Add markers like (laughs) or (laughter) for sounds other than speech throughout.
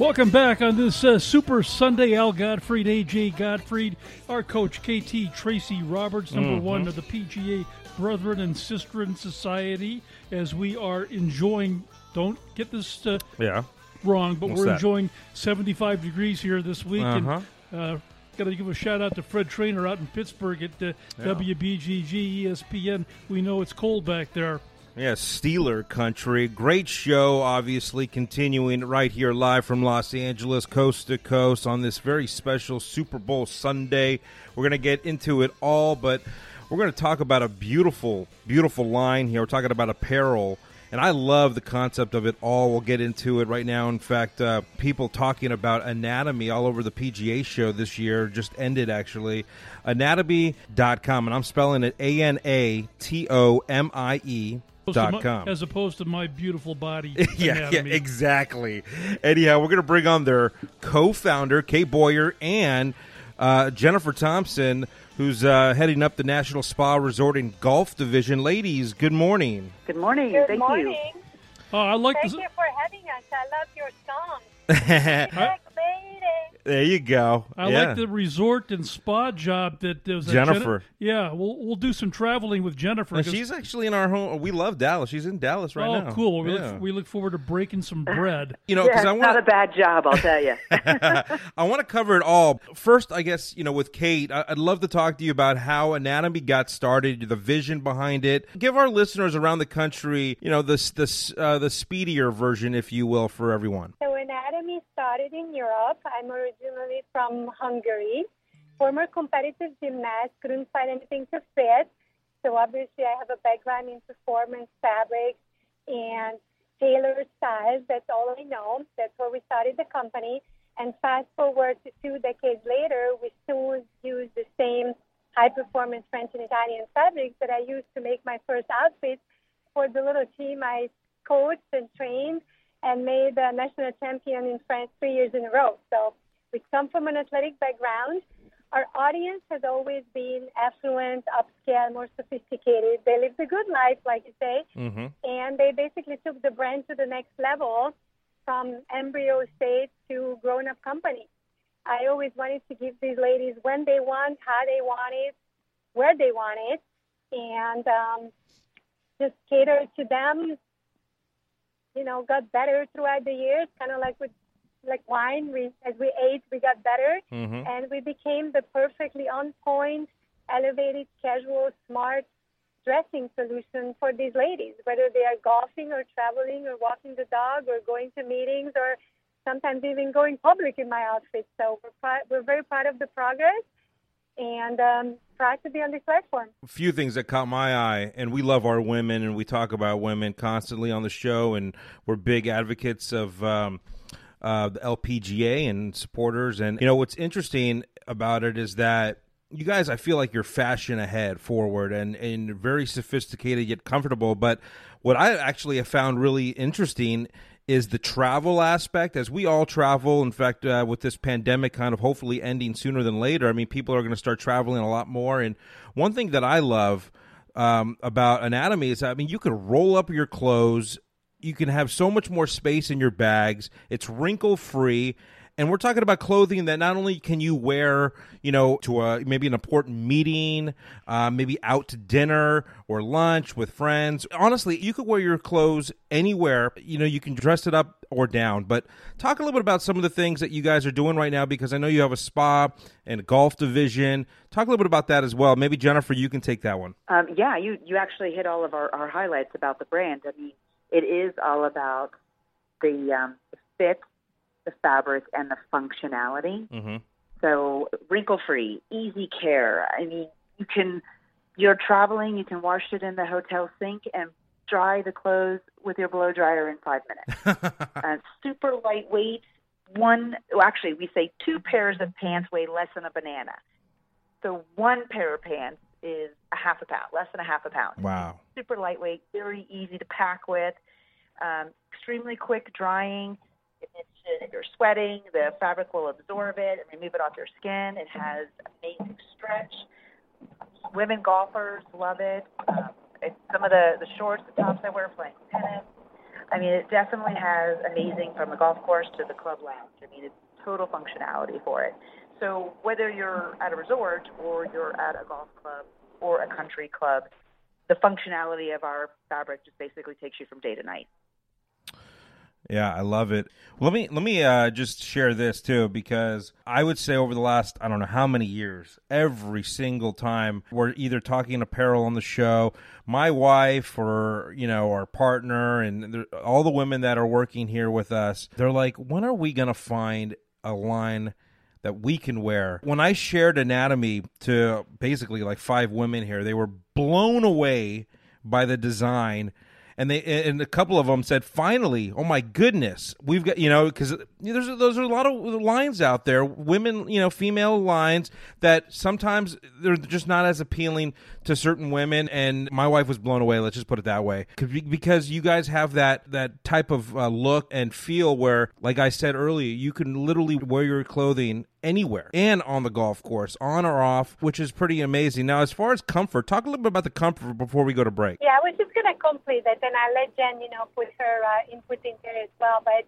Welcome back on this uh, Super Sunday. Al Godfrey, AJ Godfrey, our coach KT Tracy Roberts, number Mm-hmm. one of the PGA Brethren and Sisterin Society, as we are enjoying. Don't get this uh, Yeah. wrong, but What's we're that? enjoying 75 degrees here this week. Uh-huh. And uh, got to give a shout out to Fred Trainer out in Pittsburgh at uh, WBGG ESPN. We know it's cold back there. Yeah, Steeler country. Great show, obviously, continuing right here live from Los Angeles, coast to coast, on this very special Super Bowl Sunday. We're going to get into it all, but we're going to talk about a beautiful, beautiful line here. We're talking about apparel. And I love the concept of it all. We'll get into it right now. In fact, uh, people talking about Anatomie all over the PGA show this year just ended, actually. Anatomie.com. And I'm spelling it A N A T O M I E Opposed to my- com. As opposed to my beautiful body. (laughs) yeah, yeah, anatomy. exactly. Anyhow, we're going to bring on their co-founder, Kay Boyer, and uh, Jennifer Thompson, who's uh, heading up the National Spa Resort and Golf Division. Ladies, good morning. Good morning. Good Thank morning. you. Oh, I like Thank this. you for having us. I love your song. (laughs) there you go. I yeah. like the resort and spa job that there was a Jennifer. yeah, we'll we'll do some traveling with Jennifer. And 'cause- she's actually in our home. We love Dallas. She's in Dallas right oh, now. Oh, cool. We, Yeah. look, we look forward to breaking some bread. (laughs) you know, because it's I not a bad job, I'll tell you. (laughs) I want to cover it all. First, I guess you know, with Kate, I- I'd love to talk to you about how Anatomie got started, the vision behind it. Give our listeners around the country, you know, this this uh, the speedier version, if you will, for everyone. Started in Europe. I'm originally from Hungary. Former competitive gymnast, couldn't find anything to fit. So obviously I have a background in performance fabrics and tailor styles. That's all I know. That's where we started the company. And fast forward to two decades later, we still use the same high performance French and Italian fabrics that I used to make my first outfits for the little team I coached and trained and made a national champion in France three years in a row. So we come from an athletic background. Our audience has always been affluent, upscale, more sophisticated. They live the good life, like you say, Mm-hmm. and they basically took the brand to the next level from embryo stage to grown up company. I always wanted to give these ladies when they want, how they want it, where they want it, and um, just cater to them. You know, got better throughout the years, kind of like with like wine. We as we ate, we got better, Mm-hmm. and we became the perfectly on point, elevated, casual, smart dressing solution for these ladies, whether they are golfing or traveling or walking the dog or going to meetings or sometimes even going public in my outfit. So we're, we're very proud of the progress and um, proud to be on this platform. A few things that caught my eye, and we love our women, and we talk about women constantly on the show, and we're big advocates of. Um, uh, the LPGA and supporters, and you know what's interesting about it is that you guys, I feel like you're fashion ahead, forward, and and very sophisticated yet comfortable. But what I actually have found really interesting is the travel aspect. As we all travel, in fact, uh, with this pandemic kind of hopefully ending sooner than later, I mean, people are going to start traveling a lot more. And one thing that I love um, about Anatomie is, I mean, you can roll up your clothes you can have so much more space in your bags. It's wrinkle free. And we're talking about clothing that not only can you wear, you know, to a maybe an important meeting, uh, maybe out to dinner or lunch with friends. Honestly, you could wear your clothes anywhere. You know, you can dress it up or down. But talk a little bit about some of the things that you guys are doing right now because I know you have a spa and a golf division. Talk a little bit about that as well. Maybe Jennifer, you can take that one. Um, yeah, you, you actually hit all of our, our highlights about the brand. I mean, it is all about the, um, fit, the fabric, and the functionality. Mm-hmm. So wrinkle free, easy care. I mean, you can you're traveling, you can wash it in the hotel sink and dry the clothes with your blow dryer in five minutes. (laughs) uh, super lightweight. One, well, actually, we say two pairs of pants weigh less than a banana. So one pair of pants is a half a pound, less than a half a pound. wow. Super lightweight, very easy to pack with, um, extremely quick drying. If, you're sweating, the fabric will absorb it and remove it off your skin. It has amazing stretch. Women golfers love it. Um, it's some of the, the shorts, the tops I wear playing tennis. I mean, it definitely has amazing from the golf course to the club lounge. I mean, it's total functionality for it. So whether you're at a resort or you're at a golf club or a country club, the functionality of our fabric just basically takes you from day to night. Yeah, I love it. Let me let me uh, just share this too, because I would say over the last I don't know how many years, every single time we're either talking apparel on the show, my wife or you know our partner, and all the women that are working here with us, they're like, when are we gonna find a line? that we can wear. When I shared Anatomie to basically like five women here, they were blown away by the design and they and a couple of them said, "Finally, oh my goodness, we've got you know because there's those are a lot of lines out there, women, you know, female lines that sometimes they're just not as appealing to certain women." And my wife was blown away. Let's just put it that way, because you guys have that that type of uh, look and feel where, like I said earlier, you can literally wear your clothing anywhere and on the golf course, on or off, which is pretty amazing. Now, as far as comfort, talk a little bit about the comfort before we go to break. Yeah, I was just going to complete that, and I'll let Jen, you know, put her uh, input in there as well. But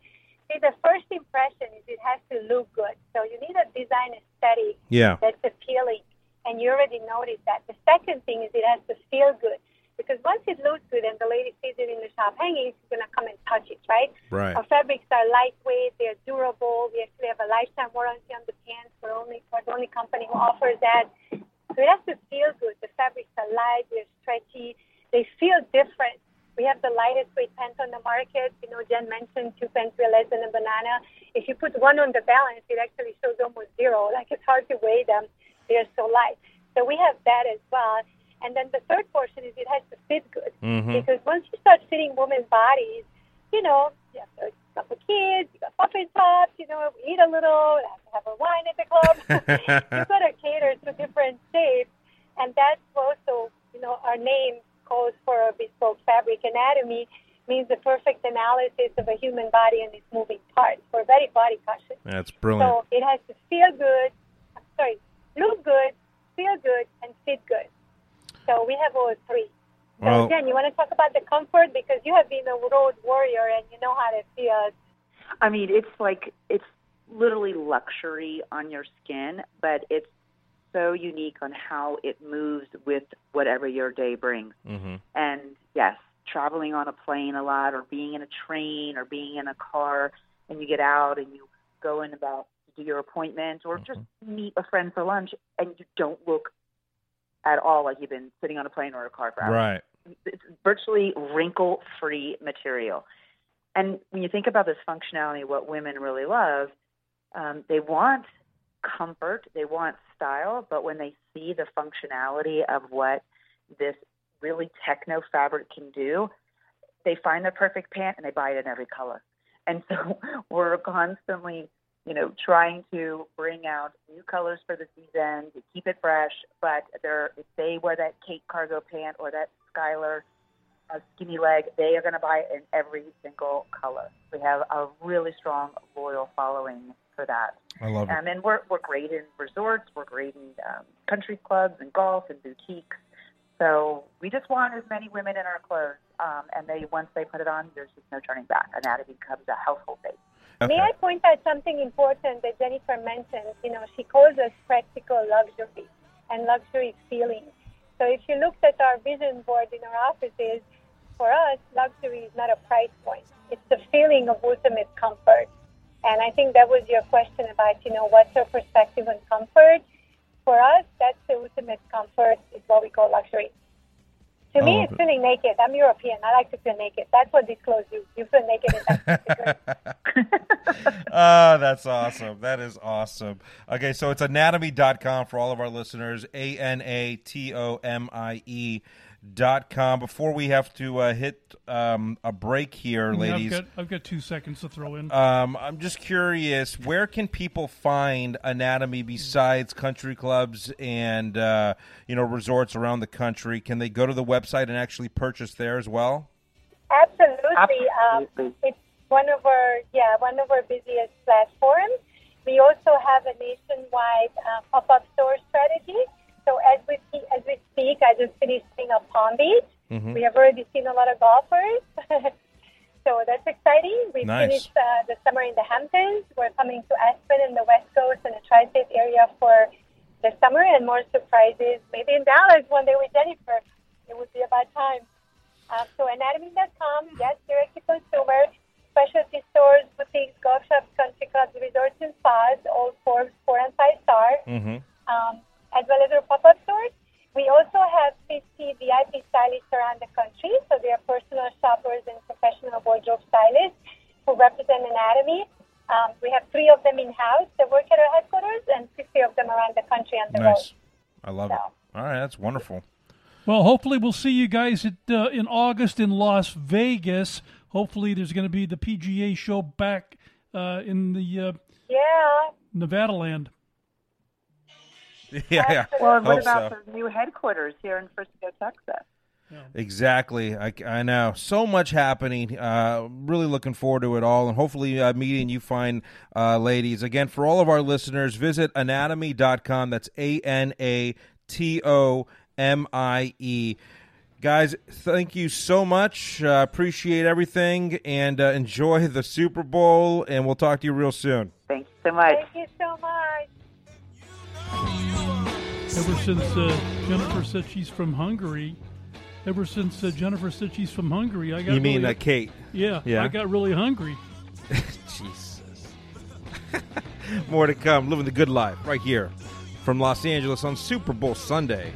see, the first impression is it has to look good. So you need a design aesthetic yeah. that's appealing, and you already noticed that. The second thing is it has to feel good. Because once it looks good and the lady sees it in the shop hanging, she's going to come and touch it, right? Right. Our fabrics are lightweight, they're durable. We actually have a lifetime warranty on the. We're only we're the only company who offers that. So it has to feel good. The fabrics are light, they're stretchy, they feel different. We have the lightest weight pants on the market. You know, Jen mentioned two pants weigh less than a banana. If you put one on the balance, it actually shows almost zero. Like it's hard to weigh them. They're so light. So we have that as well. And then the third portion is it has to fit good. Mm-hmm. Because once you start fitting women's bodies, you know, you have a couple kids, you got puffin tops, you know, we eat a little, have to have a wine at the club. You've got to cater to different shapes. And that's also, you know, our name calls for a bespoke fabric anatomy means the perfect analysis of a human body and its moving parts. We're very body conscious. That's brilliant. So it has to feel good, sorry, look good, feel good, and fit good. So we have all three. So Well- again, you want to talk about the comfort because you have been a road warrior and you know how to feel. I mean, it's like it's literally luxury on your skin, but it's so unique on how it moves with whatever your day brings. mm-hmm. And yes, traveling on a plane a lot, or being in a train, or being in a car, and you get out and you go in about do your appointment, or just meet a friend for lunch, and you don't look at all like you've been sitting on a plane or a car for hours Right. It's virtually wrinkle free material. And when you think about this functionality, what women really love, um, they want comfort, they want style, but when they see the functionality of what this really techno fabric can do, they find the perfect pant and they buy it in every color. And so (laughs) we're constantly, you know, trying to bring out new colors for the season to keep it fresh. But they're, if they wear that Kate cargo pant or that Skylar uh, skinny leg, they are going to buy it in every single color. We have a really strong, loyal following for that. I love it. Um, and we're, we're great in resorts, we're great in um, country clubs and golf and boutiques. So we just want as many women in our clothes. Um, and they once they put it on, there's just no turning back. Anatomie becomes a household name. May I point out something important that Jennifer mentioned? You know, she calls us practical luxury and luxury feeling. So if you looked at our vision board in our offices, for us, luxury is not a price point. It's the feeling of ultimate comfort. And I think that was your question about, you know, what's your perspective on comfort? For us, that's the ultimate comfort is what we call luxury. To I me, it's it. feeling naked. I'm European. I like to feel naked. That's what these clothes do. You feel naked in that. (laughs) oh, (laughs) that's awesome. That is awesome. Okay, so it's anatomie.com for all of our listeners. A N A T O M I E dot com. Before we have to uh, hit um, a break here, Yeah, ladies. I've got, I've got two seconds to throw in. Um, I'm just curious, where can people find Anatomie besides country clubs and uh, you know resorts around the country? Can they go to the website and actually purchase there as well? Absolutely. Um, Absolutely. it's one of our yeah one of our busiest platforms. We also have a nationwide uh, pop-up store strategy. I just finished being on Palm Beach. Mhm. We have already seen a lot of golfers. (laughs) So that's exciting. We Nice. finished uh, the summer in the Hamptons. We're coming to Aspen in the West Coast and the tri-state area for the summer, and more surprises maybe in Dallas one day with Jennifer. It would be about time. Um, so anatomie.com, yes, direct to consumer, specialty stores, boutiques, golf shops, country clubs, resorts, and spas, all Forbes four and five star, Mm-hmm. um, as well as our pop-up stores. We also have 50 VIP stylists around the country, so they are personal shoppers and professional wardrobe stylists who represent Anatomie. Um, we have three of them in-house that work at our headquarters and 50 of them around the country on the road. Nice. I love it. All right, that's wonderful. Well, hopefully we'll see you guys at, uh, in August in Las Vegas. Hopefully there's going to be the PGA show back uh, in the uh, Yeah. Nevada land. (laughs) yeah, yeah. Well, and what Hope about so. the new headquarters here in Frisco, Texas? Exactly. I, I know. So much happening. Uh, really looking forward to it all. And hopefully, uh, meeting you fine uh, ladies. Again, for all of our listeners, visit anatomie.com. That's A N A T O M I E. Guys, thank you so much. Uh, appreciate everything and uh, enjoy the Super Bowl. And we'll talk to you real soon. Thank you so much. Thank you so much. Ever since uh, Jennifer said she's from Hungary, ever since uh, Jennifer said she's from Hungary, I got You mean really, uh, Kate? yeah, yeah? I got really hungry. (laughs) Jesus. More to come. Living the good life right here from Los Angeles on Super Bowl Sunday.